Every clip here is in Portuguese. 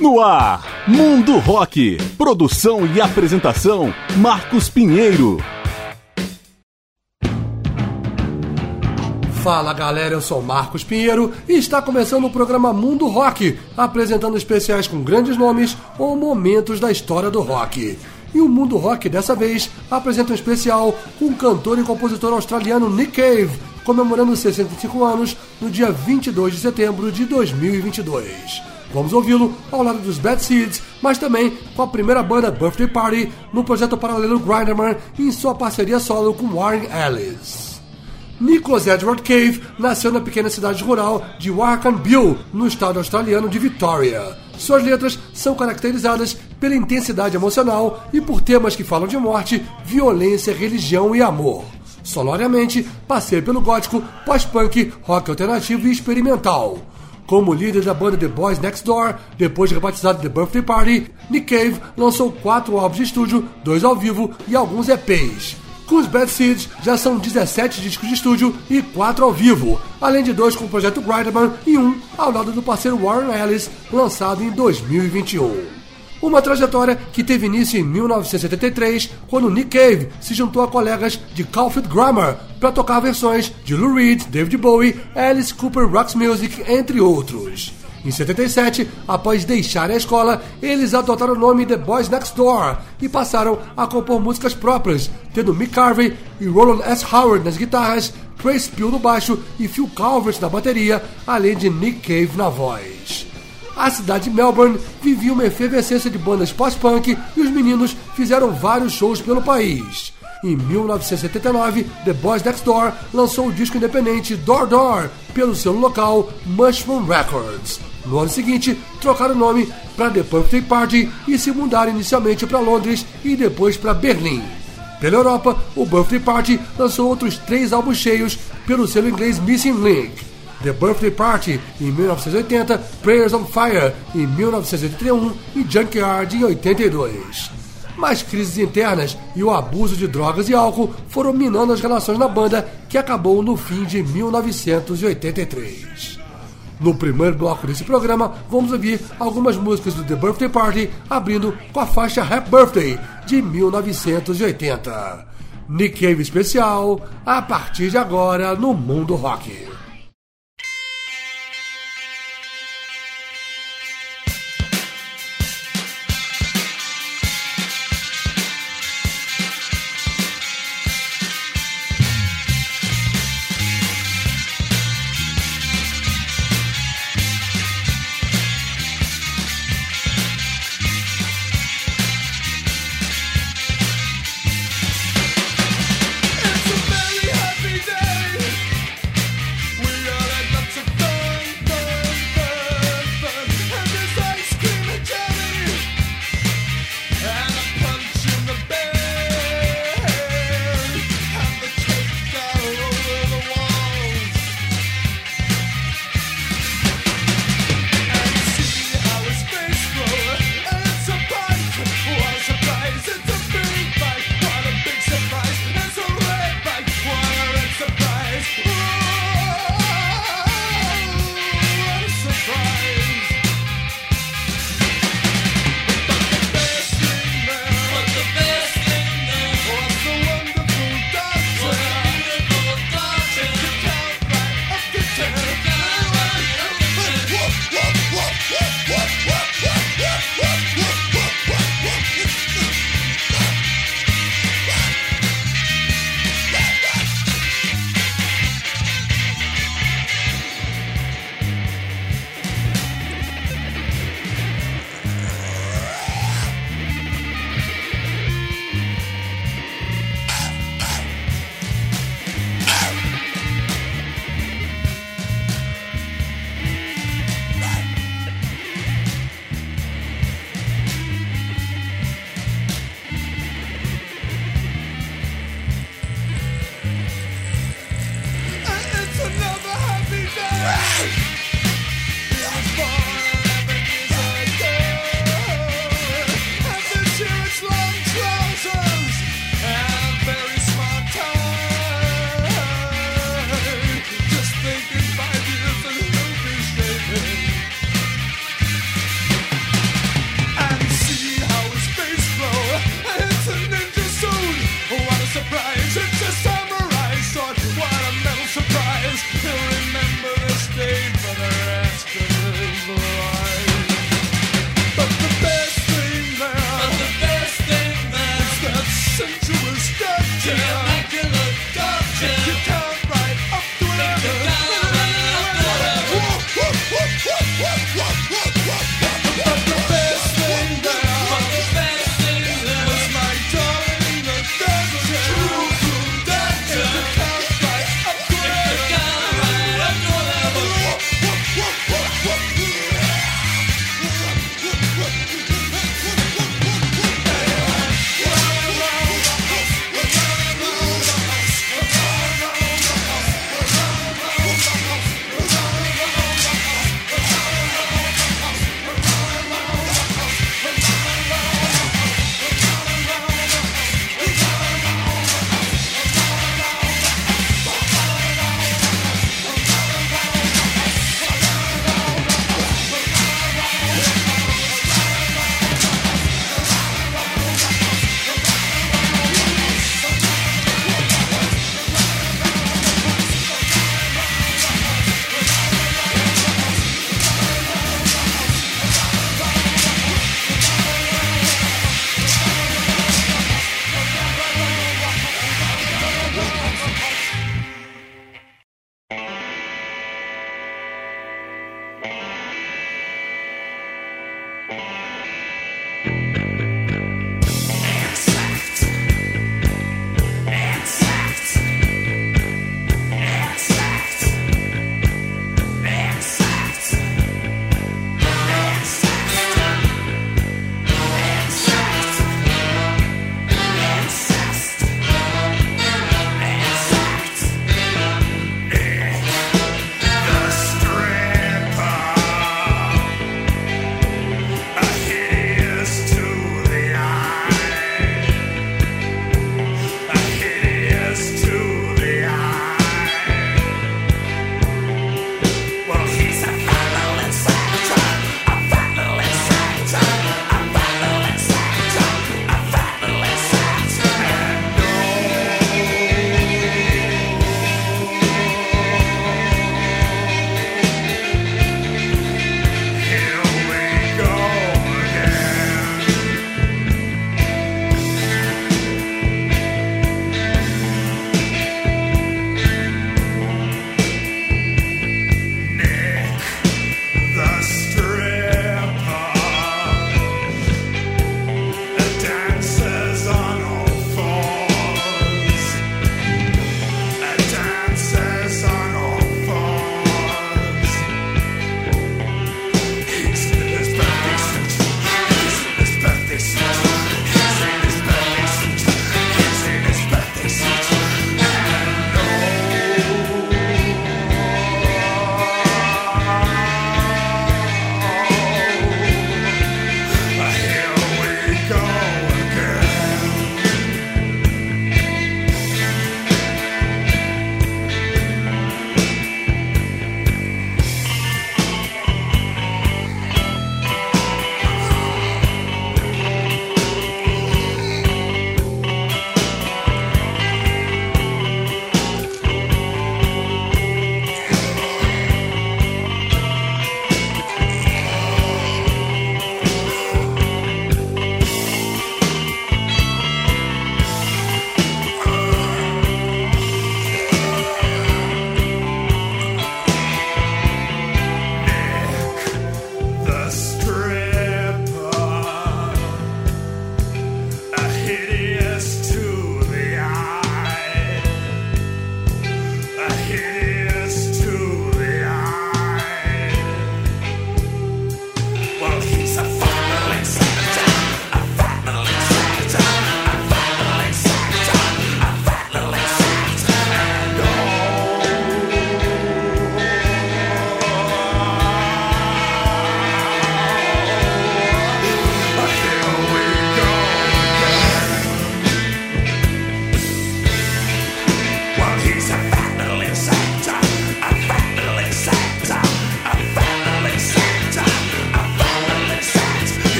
No ar, Mundo Rock. Produção e apresentação, Marcos Pinheiro. Fala galera, eu sou Marcos Pinheiro e está começando o programa Mundo Rock, apresentando especiais com grandes nomes ou momentos da história do rock. E o Mundo Rock dessa vez apresenta um especial com o cantor e compositor australiano Nick Cave, comemorando 65 anos no dia 22 de setembro de 2022. Vamos ouvi-lo ao lado dos Bad Seeds, mas também com a primeira banda Birthday Party no projeto paralelo Grinderman em sua parceria solo com Warren Ellis. Nicholas Edward Cave nasceu na pequena cidade rural de Warrnambool, no estado australiano de Victoria. Suas letras são caracterizadas pela intensidade emocional e por temas que falam de morte, violência, religião e amor. Sonoramente, passeia pelo gótico, pós-punk, rock alternativo e experimental. Como líder da banda The Boys Next Door, depois rebatizado The Birthday Party, Nick Cave lançou quatro álbuns de estúdio, dois ao vivo e alguns EPs. Com os Bad Seeds, já são 17 discos de estúdio e 4 ao vivo, além de dois com o projeto Grinderman e um ao lado do parceiro Warren Ellis, lançado em 2021. Uma trajetória que teve início em 1973, quando Nick Cave se juntou a colegas de Caulfield Grammar para tocar versões de Lou Reed, David Bowie, Alice Cooper Rocks Music, entre outros. Em 77, após deixar a escola, eles adotaram o nome The Boys Next Door e passaram a compor músicas próprias, tendo Mick Carvey e Roland S. Howard nas guitarras, Trace Peel no baixo e Phil Calvert na bateria, além de Nick Cave na voz. A cidade de Melbourne vivia uma efervescência de bandas pós-punk e os meninos fizeram vários shows pelo país. Em 1979, The Boys Next Door lançou o disco independente Door Door pelo selo local Mushroom Records. No ano seguinte, trocaram o nome para The Birthday Party e se mudaram inicialmente para Londres e depois para Berlim. Pela Europa, o Birthday Party lançou outros três álbuns cheios pelo selo inglês Missing Link. The Birthday Party em 1980, Prayers on Fire em 1981 e Junkyard em 82. Mas crises internas e o abuso de drogas e álcool foram minando as relações na banda, que acabou no fim de 1983. No primeiro bloco desse programa, vamos ouvir algumas músicas do The Birthday Party, abrindo com a faixa Happy Birthday, de 1980. Nick Cave especial, a partir de agora no Mundo Rock.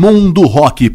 Mundo Rock.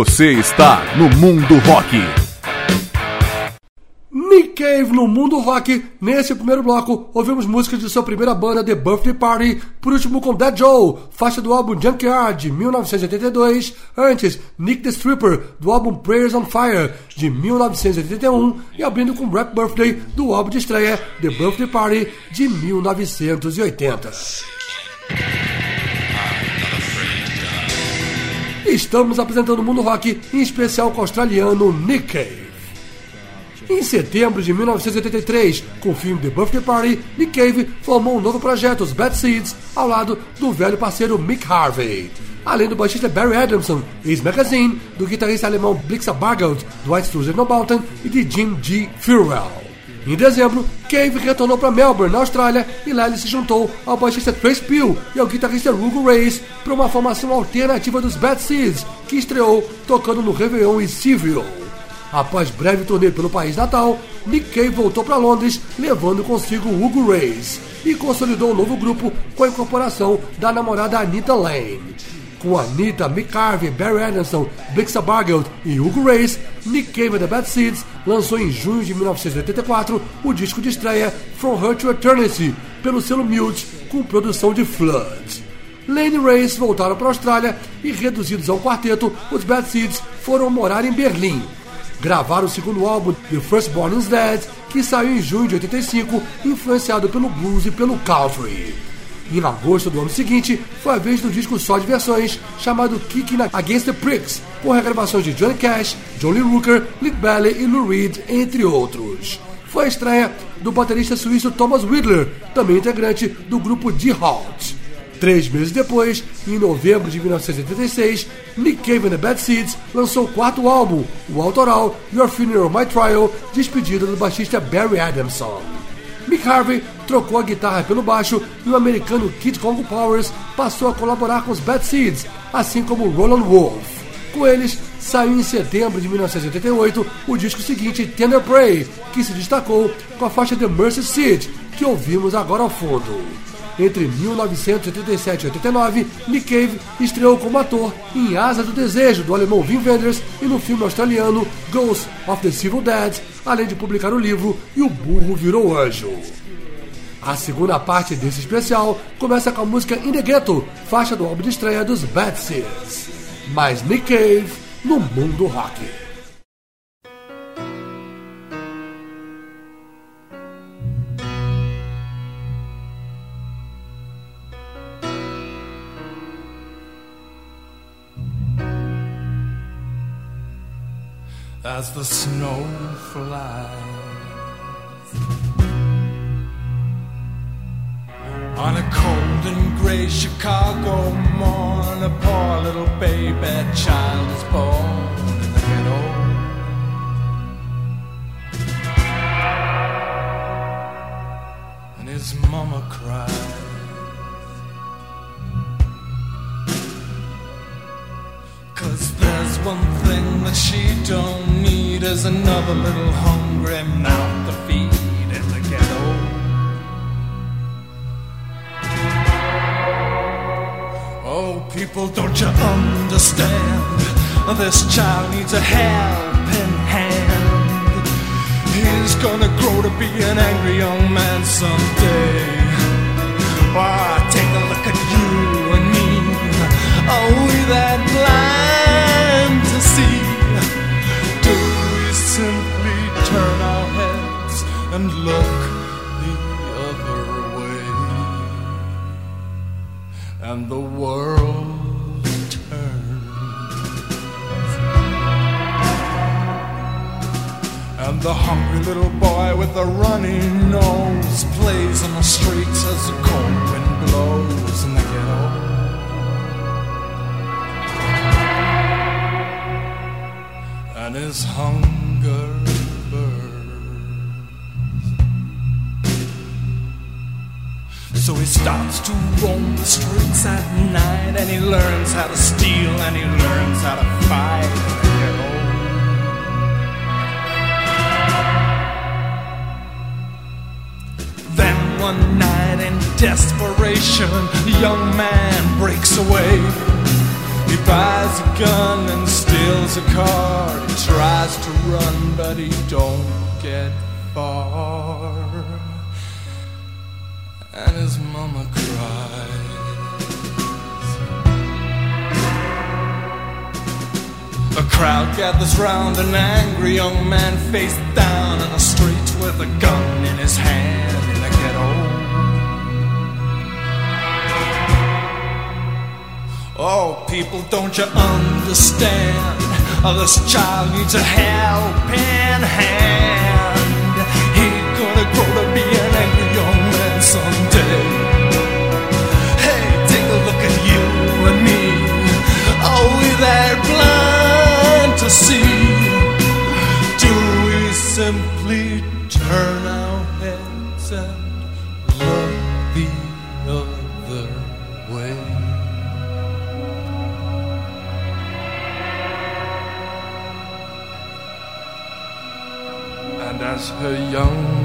Você está no Mundo Rock. Nick Cave no Mundo Rock. Nesse primeiro bloco, ouvimos músicas de sua primeira banda, The Birthday Party. Por último, com Dead Joe, faixa do álbum Junkyard, de 1982. Antes, Nick the Stripper, do álbum Prayers on Fire, de 1981. E abrindo com Rap Birthday, do álbum de estreia, The Birthday Party, de 1980. Estamos apresentando o mundo rock, em especial com o australiano Nick Cave. Em setembro de 1983, com o filme The Birthday Party, Nick Cave formou um novo projeto, os Bad Seeds, ao lado do velho parceiro Mick Harvey. Além do baixista Barry Adamson, ex-magazine, do guitarrista alemão Blixa Bargeld, do White No Mountain e de Jim G. Furwell. Em dezembro, Cave retornou para Melbourne, na Austrália, e lá ele se juntou ao baixista Trace Peel e ao guitarrista Hugo Reyes para uma formação alternativa dos Bad Seeds, que estreou tocando no Réveillon e Civil. Após breve turnê pelo país natal, Nick Cave voltou para Londres, levando consigo Hugo Reyes, e consolidou o um novo grupo com a incorporação da namorada Anita Lane com Anita, Mick Harvey, Barry Anderson, Blixa Bargeld e Hugo Reyes, Nick Cave The Bad Seeds lançou em junho de 1984 o disco de estreia From Her to Eternity, pelo selo Mute, com produção de Flood. Lane e Reyes voltaram para a Austrália e, reduzidos a um quarteto, os Bad Seeds foram morar em Berlim. Gravaram o segundo álbum, The First Born is Dead, que saiu em junho de 85, influenciado pelo blues e pelo country. Em agosto do ano seguinte, foi a vez do disco só de versões, chamado Kicking Against the Pricks, com regravações de Johnny Cash, John Lee Hooker, Lead Belly e Lou Reed, entre outros. Foi a estreia do baterista suíço Thomas Whittler, também integrante do grupo The Halt. Três meses depois, em novembro de 1986, Nick Cave and the Bad Seeds lançou o quarto álbum, o autoral Your Funeral My Trial, despedida do baixista Barry Adamson. Mick Harvey trocou a guitarra pelo baixo e o americano Kid Congo Powers passou a colaborar com os Bad Seeds, assim como Roland Wolf. Com eles, saiu em setembro de 1988 o disco seguinte, Tender Prey, que se destacou com a faixa The Mercy Seat, que ouvimos agora ao fundo. Entre 1987 e 89, Nick Cave estreou como ator em Asa do Desejo, do alemão Wim Wenders, e no filme australiano Ghost of the Civil Dead, além de publicar o livro E o Burro Virou Anjo. A segunda parte desse especial começa com a música In the Ghetto, faixa do álbum de estreia dos Bad Seeds. Mais Nick Cave no mundo rock. As the snow flies. On a cold and gray Chicago morn, a poor little baby child is born in the ghetto. And his mama cries. Cause there's one thing that she don't is another little hungry mouth to feed in the ghetto. Oh, people, don't you understand? This child needs a helping hand. He's gonna grow to be an angry young man someday. Oh, take a look at you and me. Are we that blind and look the other way? And the world turns. And the hungry little boy with the runny nose plays on the streets as the cold wind blows in the ghetto. and his hunger So he starts to roam the streets at night, and he learns how to steal, and he learns how to fight. Then one night, in desperation, the young man breaks away. He buys a gun and steals a car. He tries to run, but he don't get far. And his mama cries. A crowd gathers round an angry young man face down in the street with a gun in his hand in the ghetto. Oh, people, don't you understand? Oh, this child needs a helping hand. He's to see? Do we simply turn our heads and look the other way? and as her young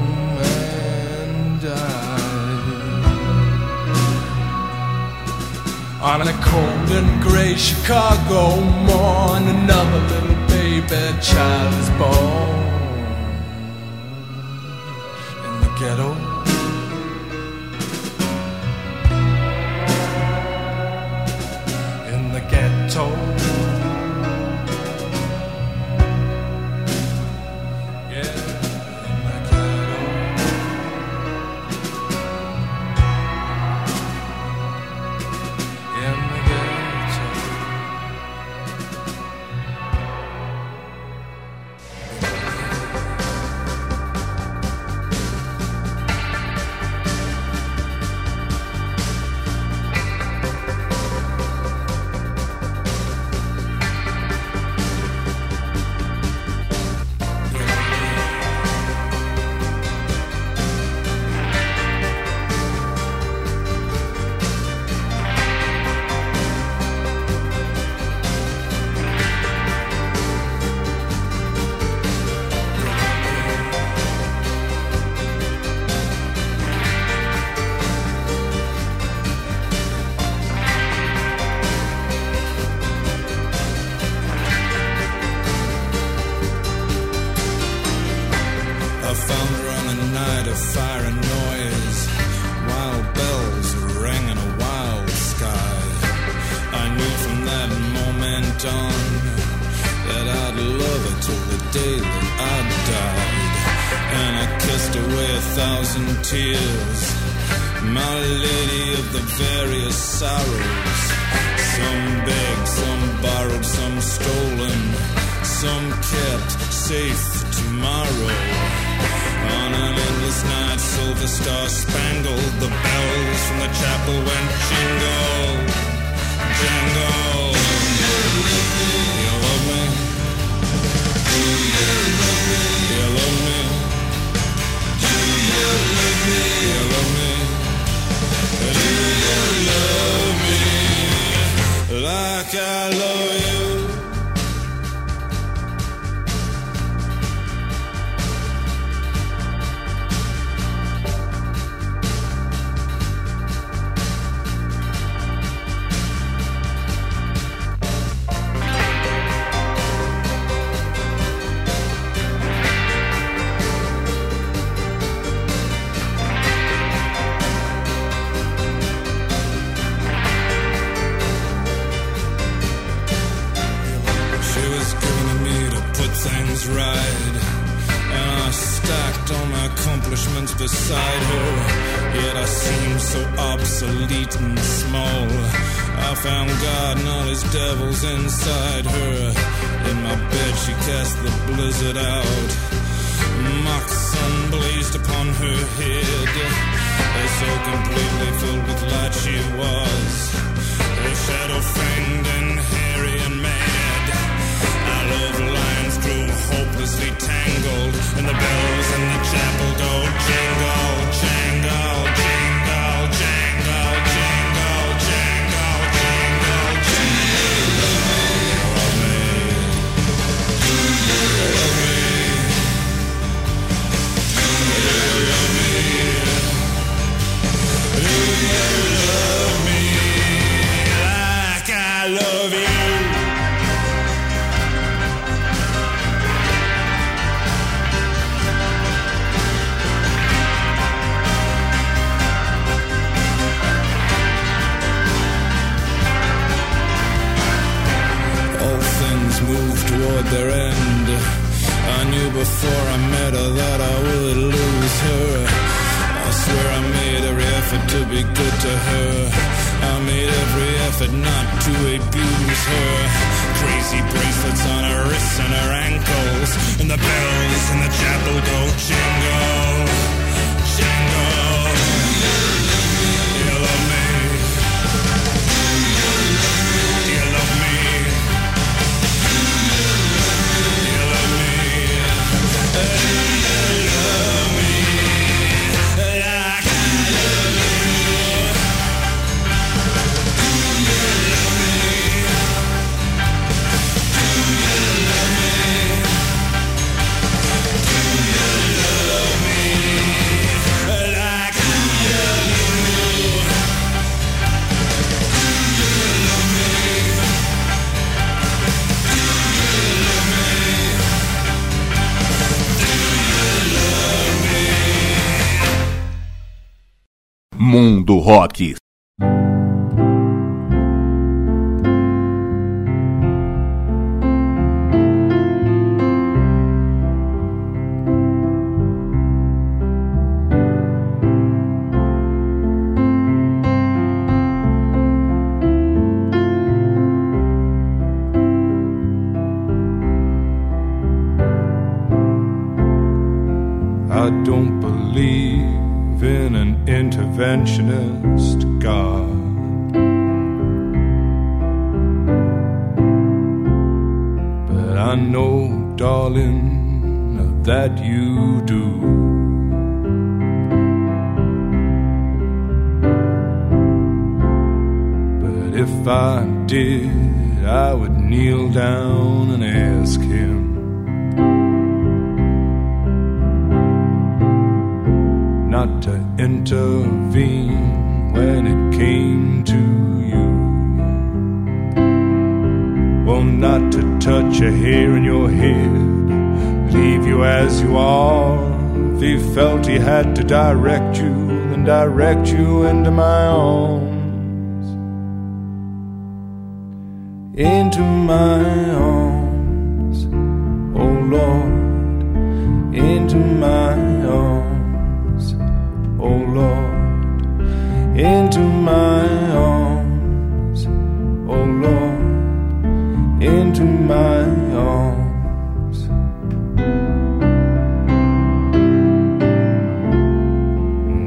on a cold and gray Chicago morn, another little baby child is born in the ghetto. there's devils inside her. In my bed, she cast the blizzard out. Mock sun blazed upon her head. So completely filled with light she was. Her shadow fanged and hairy and mad. Our love lines grew hopelessly tangled. And the bells in the chapel go jingle, jangle. before I met her that I would lose her. I swear I made every effort to be good to her. I made every effort not to abuse her. Crazy bracelets on her wrists and her ankles, and the bells in the chapel don't jingle. do rock. Felt he had to direct you, then direct you into my arms. Into my arms, oh Lord, into my arms, oh Lord, into my arms, oh Lord, into my arms.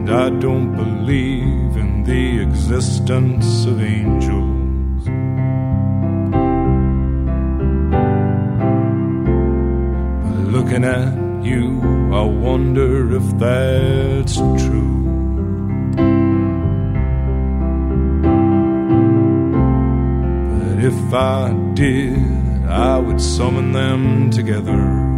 And I don't believe in the existence of angels. But looking at you, I wonder if that's true. But if I did, I would summon them together.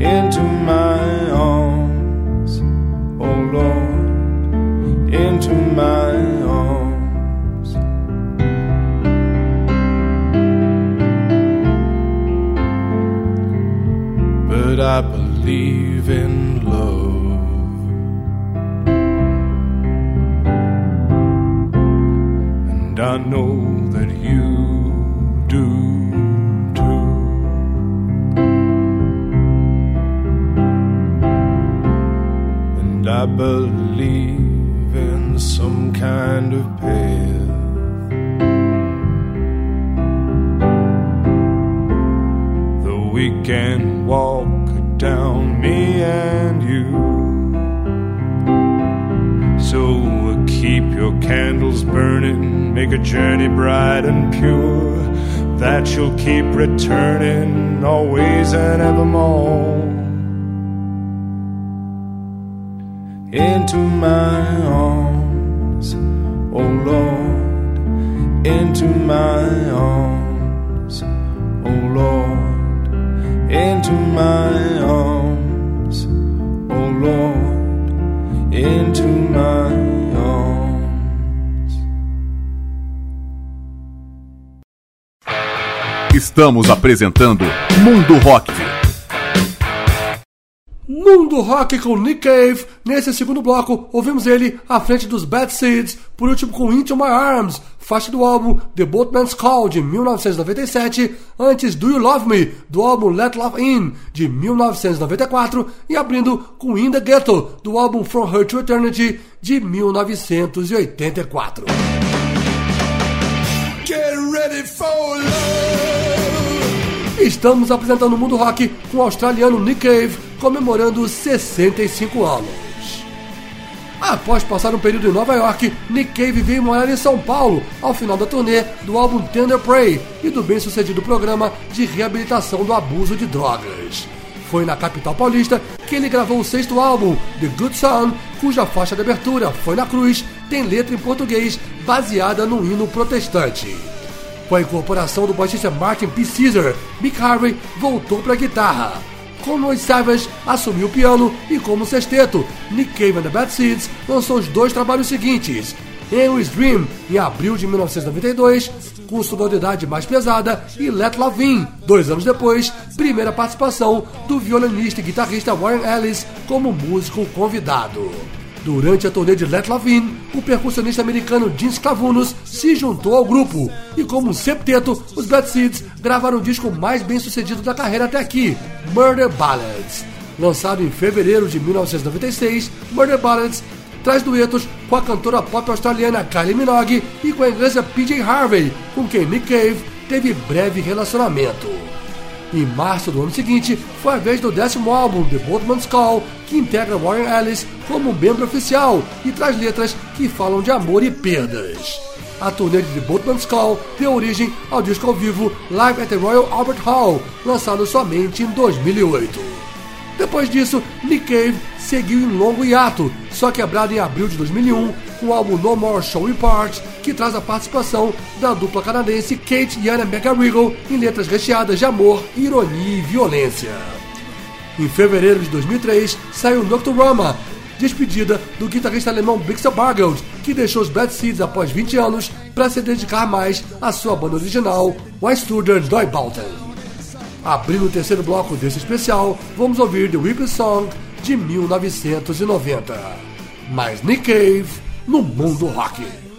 into my arms, oh Lord, into my arms. But I believe in love. And I know of path. Though we can walk down, me and you. So keep your candles burning, make a journey bright and pure, that you'll keep returning always and evermore. Into my arms, into my arms, oh Lord, into my arms, oh Lord, into my arms. Estamos apresentando Mundo Rock. Mundo Rock com Nick Cave. Nesse segundo bloco, ouvimos ele à frente dos Bad Seeds, por último com Into My Arms, faixa do álbum The Boatman's Call de 1997, antes Do You Love Me, do álbum Let Love In de 1994, e abrindo com In the Ghetto, do álbum From Her to Eternity de 1984. Get ready for love. Estamos apresentando o Mundo Rock com o australiano Nick Cave comemorando 65 anos. Após passar um período em Nova York, Nick Cave veio morar em São Paulo ao final da turnê do álbum Tender Prey e do bem-sucedido programa de reabilitação do abuso de drogas. Foi na capital paulista que ele gravou o sexto álbum, The Good Son, cuja faixa de abertura, Foi na Cruz, tem letra em português baseada no hino protestante. Com a incorporação do baixista Martin P. Caesar, Mick Harvey voltou para a guitarra. Conway Savage assumiu o piano e como sexteto, Nick Cave and the Bad Seeds lançou os dois trabalhos seguintes. Henry's Dream, em abril de 1992, com sonoridade mais pesada, e Let Love In, dois anos depois, primeira participação do violinista e guitarrista Warren Ellis como músico convidado. Durante a turnê de Let Love In, o percussionista americano Jim Sclavunos se juntou ao grupo e, como um septeto, os Bad Seeds gravaram o disco mais bem sucedido da carreira até aqui, Murder Ballads. Lançado em fevereiro de 1996, Murder Ballads traz duetos com a cantora pop australiana Kylie Minogue e com a inglesa PJ Harvey, com quem Nick Cave teve breve relacionamento. Em março do ano seguinte, foi a vez do décimo álbum, The Boatman's Call, que integra Warren Ellis como membro oficial e traz letras que falam de amor e perdas. a turnê de The Boatman's Call deu origem ao disco ao vivo Live at the Royal Albert Hall, lançado somente em 2008. Depois disso, Nick Cave seguiu em longo hiato, só quebrado em abril de 2001 com o álbum No More Show Part, que traz a participação da dupla canadense Kate e Anna McGarrigle em letras recheadas de amor, ironia e violência. Em fevereiro de 2003, saiu Nocturama, despedida do guitarrista alemão Bixel Bargeld, que deixou os Bad Seeds após 20 anos para se dedicar mais à sua banda original, Weistuder Neubauten. Abrindo o terceiro bloco desse especial, vamos ouvir The Whipping Song de 1990. Mais Nick Cave no mundo rock.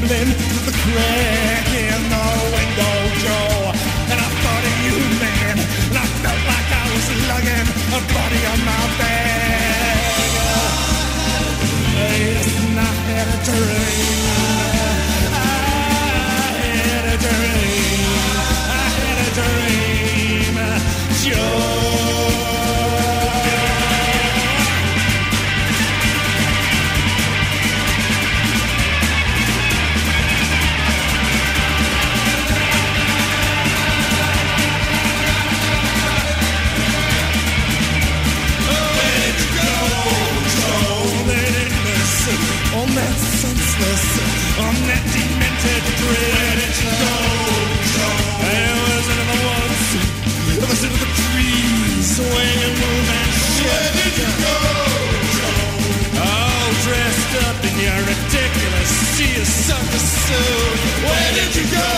stumbling through the crack in the window, Joe. And I thought of you, man. And I felt like I was lugging a body on my back. Yes, and I had a dream. restless on that demented bridge. Where did you go, Joe? I was in the woods, I was in the trees, swinging, moving, shit. Where did you go, Joe? All dressed up in your ridiculous sea of sucker suit. Where did you go,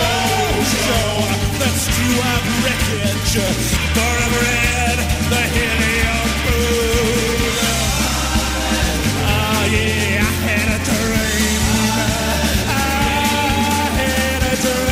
Joe? That's true, I'm wreckage. Forever in the hideous. Ah, yeah, I had a turn. return.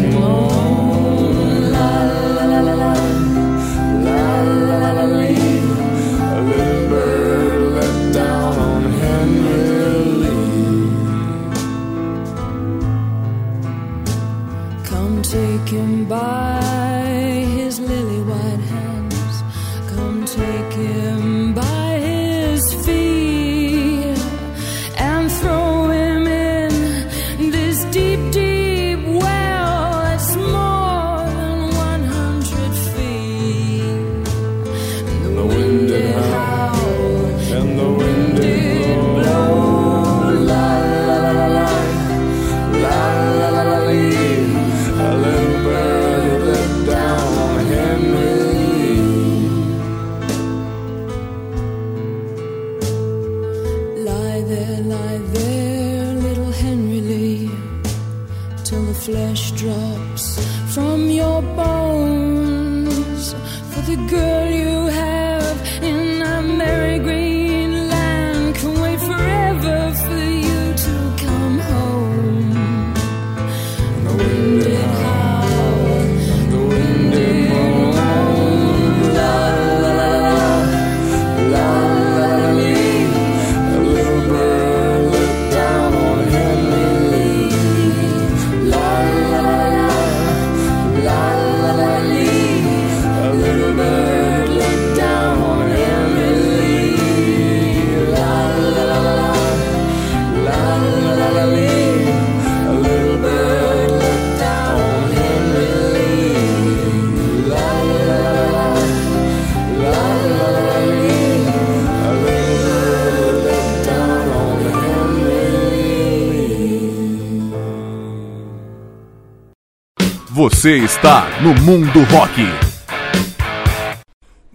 Você está no Mundo Rock.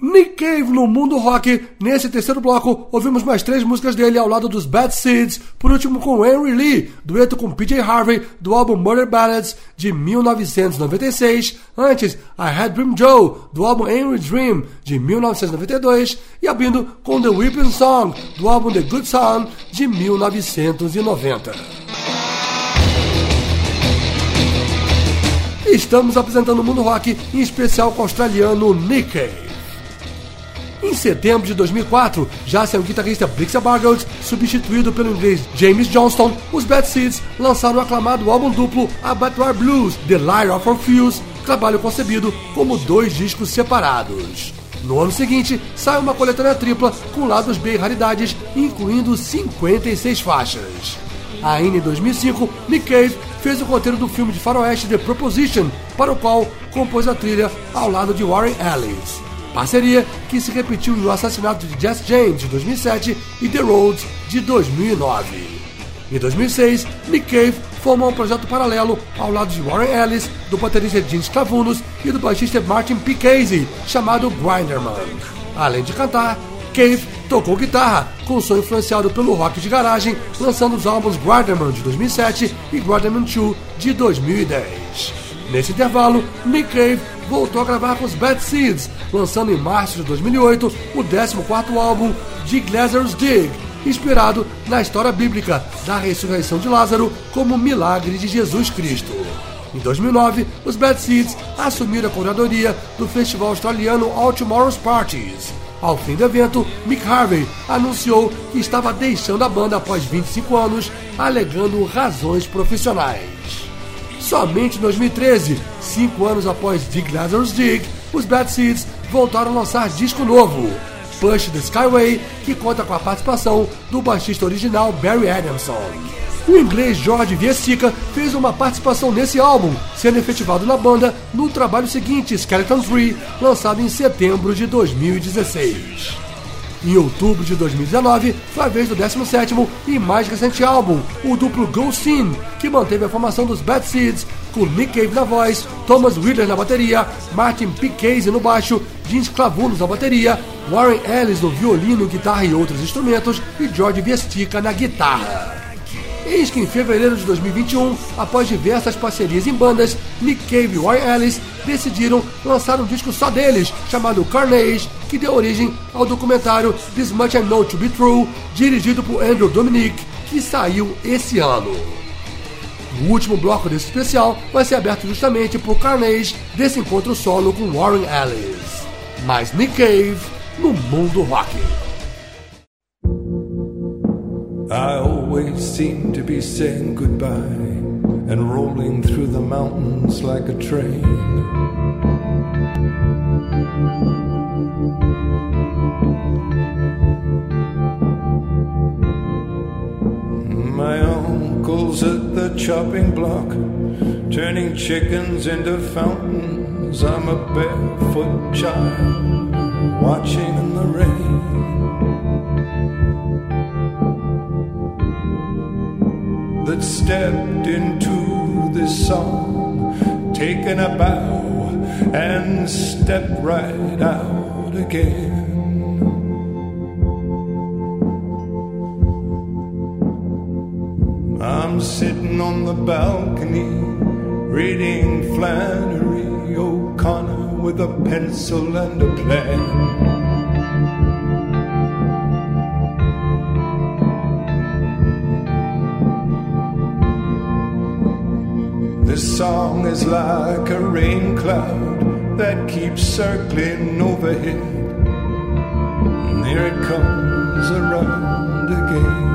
Nick Cave no mundo rock. Nesse terceiro bloco, ouvimos mais três músicas dele ao lado dos Bad Seeds, por último com Henry Lee, dueto com PJ Harvey do álbum Murder Ballads de 1996, antes I Had Dream Joe do álbum Henry Dream de 1992 e abrindo com The Whipping Song do álbum The Good Son de 1990. Estamos apresentando o mundo rock, em especial com o australiano Nick Cave. Em setembro de 2004, já sem o guitarrista Blixia Bargeld, substituído pelo inglês James Johnston, os Bad Seeds lançaram o aclamado álbum duplo Abattoir Blues, The Liar of Orpheus, trabalho concebido como dois discos separados. No ano seguinte, sai uma coletânea tripla com lados B e raridades, incluindo 56 faixas. Ainda em 2005, Nick Cave fez o roteiro do filme de faroeste The Proposition, para o qual compôs a trilha ao lado de Warren Ellis. Parceria que se repetiu no assassinato de Jess James de 2007 e The Roads de 2009. Em 2006, Nick Cave formou um projeto paralelo ao lado de Warren Ellis, do baterista James Clavunos e do baixista Martin P. Casey, chamado Grinderman. Além de cantar, Cave tocou guitarra, com som influenciado pelo rock de garagem, lançando os álbuns Grinderman de 2007 e Grinderman 2 de 2010. Nesse intervalo, Nick Cave voltou a gravar com os Bad Seeds, lançando em março de 2008 o 14º álbum Dig Lazarus Dig, inspirado na história bíblica da ressurreição de Lázaro como milagre de Jesus Cristo. Em 2009, os Bad Seeds assumiram a curadoria do festival australiano All Tomorrow's Parties. Ao fim do evento, Mick Harvey anunciou que estava deixando a banda após 25 anos, alegando razões profissionais. Somente em 2013, cinco anos após Dig Lazarus Dig, os Bad Seeds voltaram a lançar disco novo, Push the Skyway, que conta com a participação do baixista original Barry Adamson. O inglês George Viestica fez uma participação nesse álbum, sendo efetivado na banda no trabalho seguinte, Skeleton Tree, lançado em setembro de 2016. Em outubro de 2019, foi a vez do 17º e mais recente álbum, o duplo Go Sin, que manteve a formação dos Bad Seeds, com Nick Cave na voz, Thomas Wheeler na bateria, Martin P. Casey no baixo, James Clavunos na bateria, Warren Ellis no violino, guitarra e outros instrumentos e George Viestica na guitarra. Eis que em fevereiro de 2021, após diversas parcerias em bandas, Nick Cave e Roy Ellis decidiram lançar um disco só deles, chamado Carnage, que deu origem ao documentário This Much I Know To Be True, dirigido por Andrew Dominic, que saiu esse ano. O último bloco desse especial vai ser aberto justamente por Carnage desse encontro solo com Warren Ellis. Mais Nick Cave no mundo rock. I seem to be saying goodbye and rolling through the mountains like a train. My uncle's at the chopping block, turning chickens into fountains. I'm a barefoot child watching in the rain. Stepped into this song, taken a bow and stepped right out again. I'm sitting on the balcony reading Flannery O'Connor with a pencil and a plan. This song is like a rain cloud that keeps circling overhead. And there it comes around again.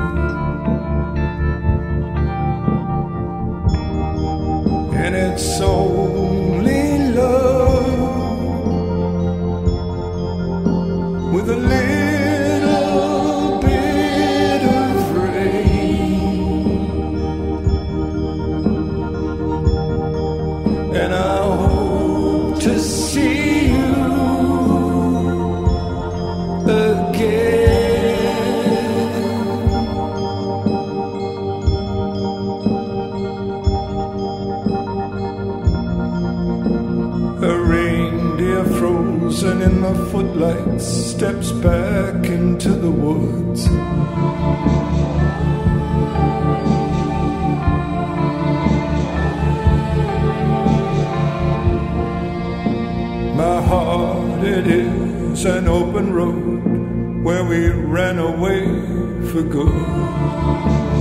In the footlights steps back into the woods. My heart, it is an open road where we ran away for good.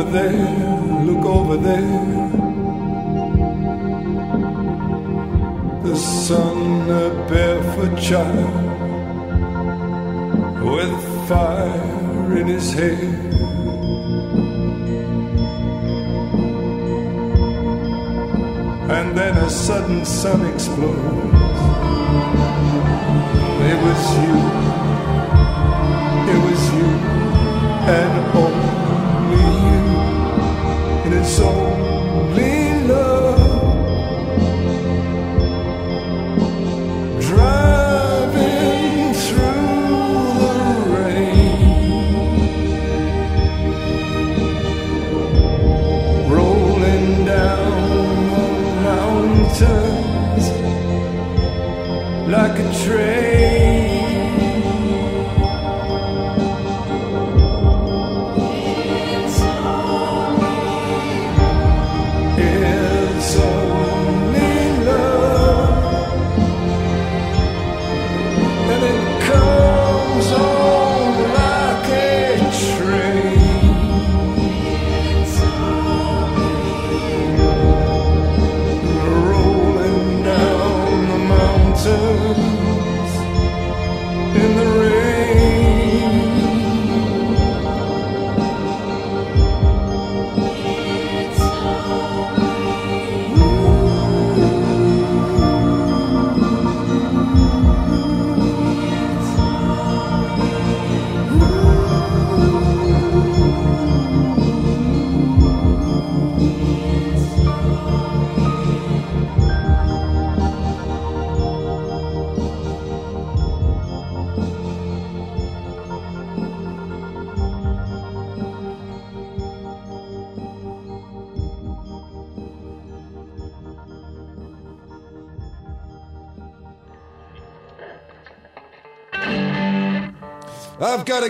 Over there, look over there. The son, a barefoot child with fire in his hair. And then a sudden sun explodes. It was you. It was you. And only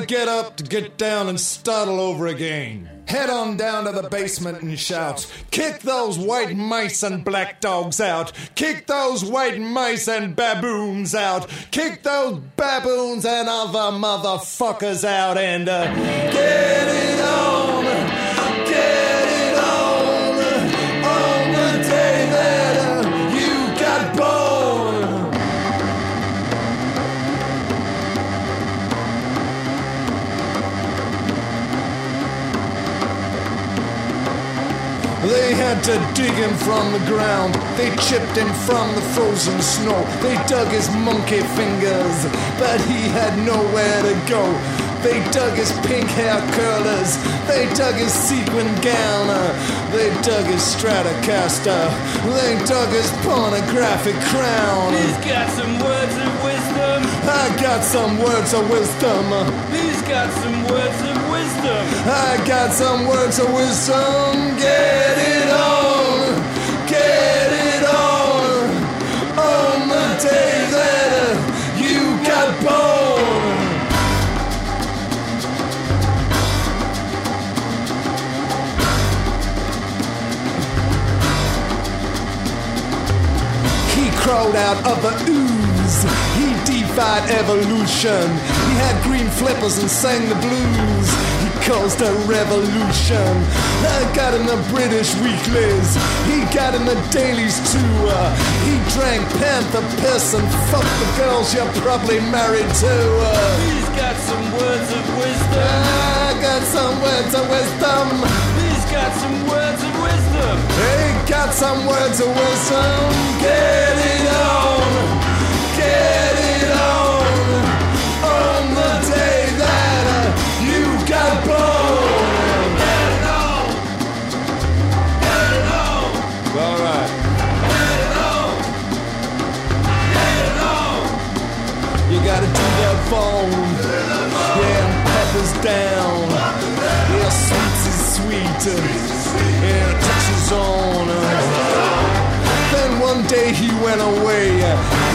Get up to get down and start all over again. Head on down to the basement and shout, Kick those white mice and black dogs out! Kick those white mice and baboons out! Kick those baboons and other motherfuckers out and uh, get it had to dig him from the ground. They chipped him from the frozen snow. They dug his monkey fingers, but he had nowhere to go. They dug his pink hair curlers. They dug his sequin gown. They dug his Stratocaster. They dug his pornographic crown. He's got some words of wisdom. I got some words of wisdom. He's got some words of wisdom. I got some words of wisdom. Get it on, get it on. On the day that you got born. He crawled out of the ooze. He defied evolution. He had green flippers and sang the blues. He caused a revolution. I got in the British weeklies. He got in the dailies too. Uh, he drank Panther piss and fucked the girls you're probably married to. Uh, He's got some words of wisdom. I got some words of wisdom. He's got some words of wisdom. They got some words of wisdom. Get it on, get it on phone. Yeah, peppers down. Yeah, sweets is sweet. Yeah, touches on. Then one day he went away.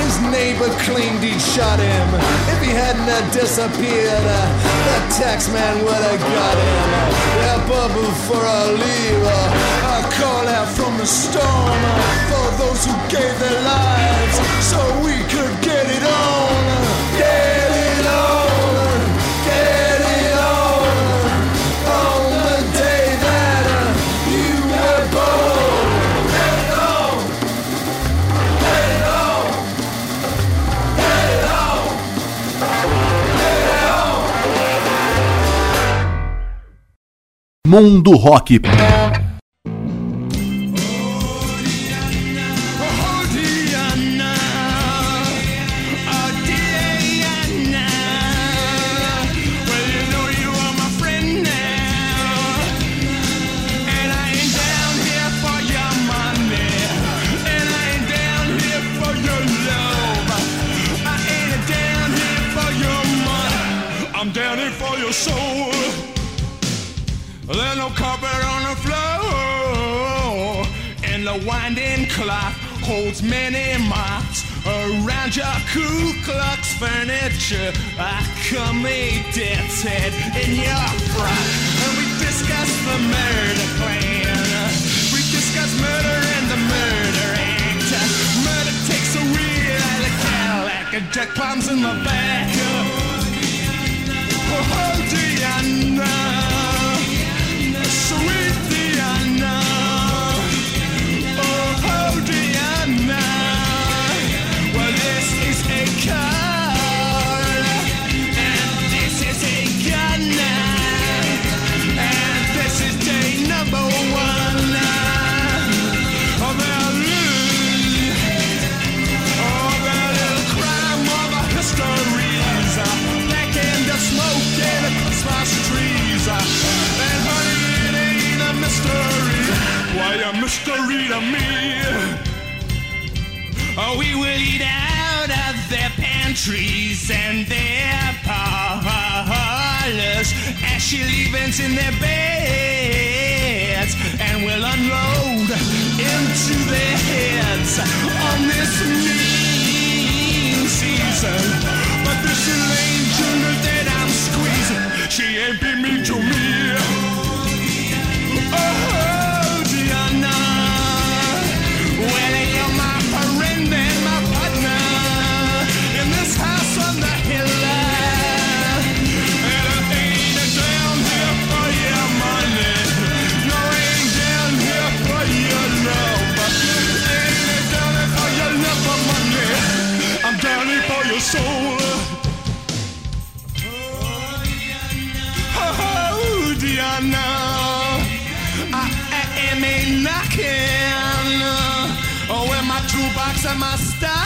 His neighbor claimed he'd shot him. If he hadn't have disappeared, uh, the tax man would have got him. Yeah, but before I leave, uh, I call out from the storm uh, for those who gave their lives so we could get it on. Get Mundo Rock. trees and their parlors as she leaves in their beds and will unload into their heads on this mean season. But this little angel that I'm squeezing, she ain't been mean to me.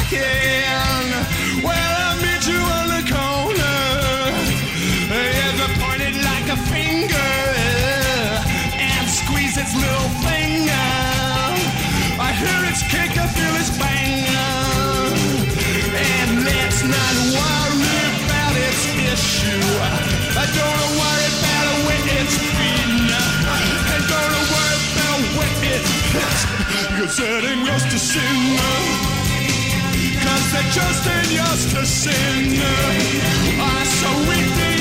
Stocking. Well, I meet you on the corner. Ever pointed like a finger and squeeze its little finger. I hear its kick, I feel its bang. And let's not worry about its issue. I don't worry about when it's been. And don't worry about when it's pissed. That ain't yours to sin just in yours to sin. I so weak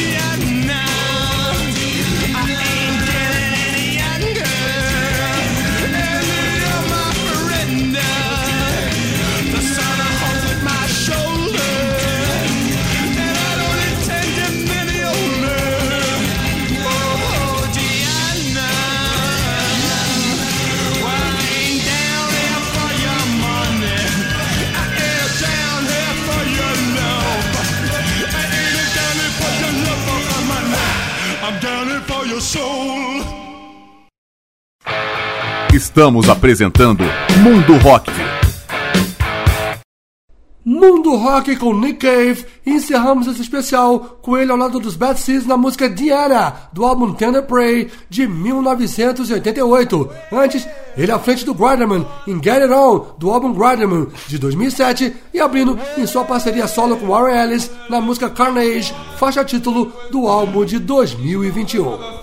Estamos apresentando Mundo Rock. Mundo Rock com Nick Cave e encerramos esse especial com ele ao lado dos Bad Seeds na música Diana, do álbum Tender Prey de 1988. Antes, ele à frente do Griderman em Get It On, do álbum Griderman de 2007 e abrindo em sua parceria solo com Warren Ellis na música Carnage, faixa título do álbum de 2021.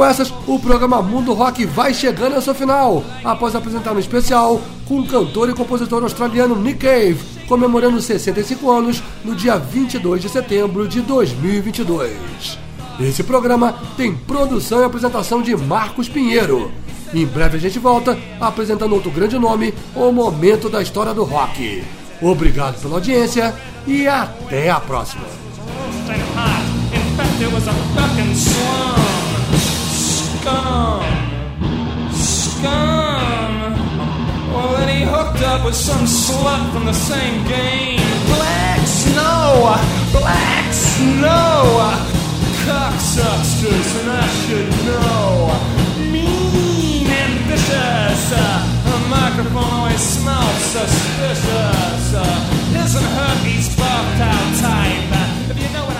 Com essas, o programa Mundo Rock vai chegando ao seu final, após apresentar um especial com o cantor e compositor australiano Nick Cave, comemorando 65 anos no dia 22 de setembro de 2022. Esse programa tem produção e apresentação de Marcos Pinheiro. Em breve a gente volta apresentando outro grande nome, o momento da história do rock. Obrigado pela audiência e até a próxima. Scum. Scum. Well, then he hooked up with some slut from the same game. Black snow. Black snow. Cocksucksters, and I should know. Mean and vicious. A microphone always smells suspicious. Isn't herpes buffed out type? If you know what.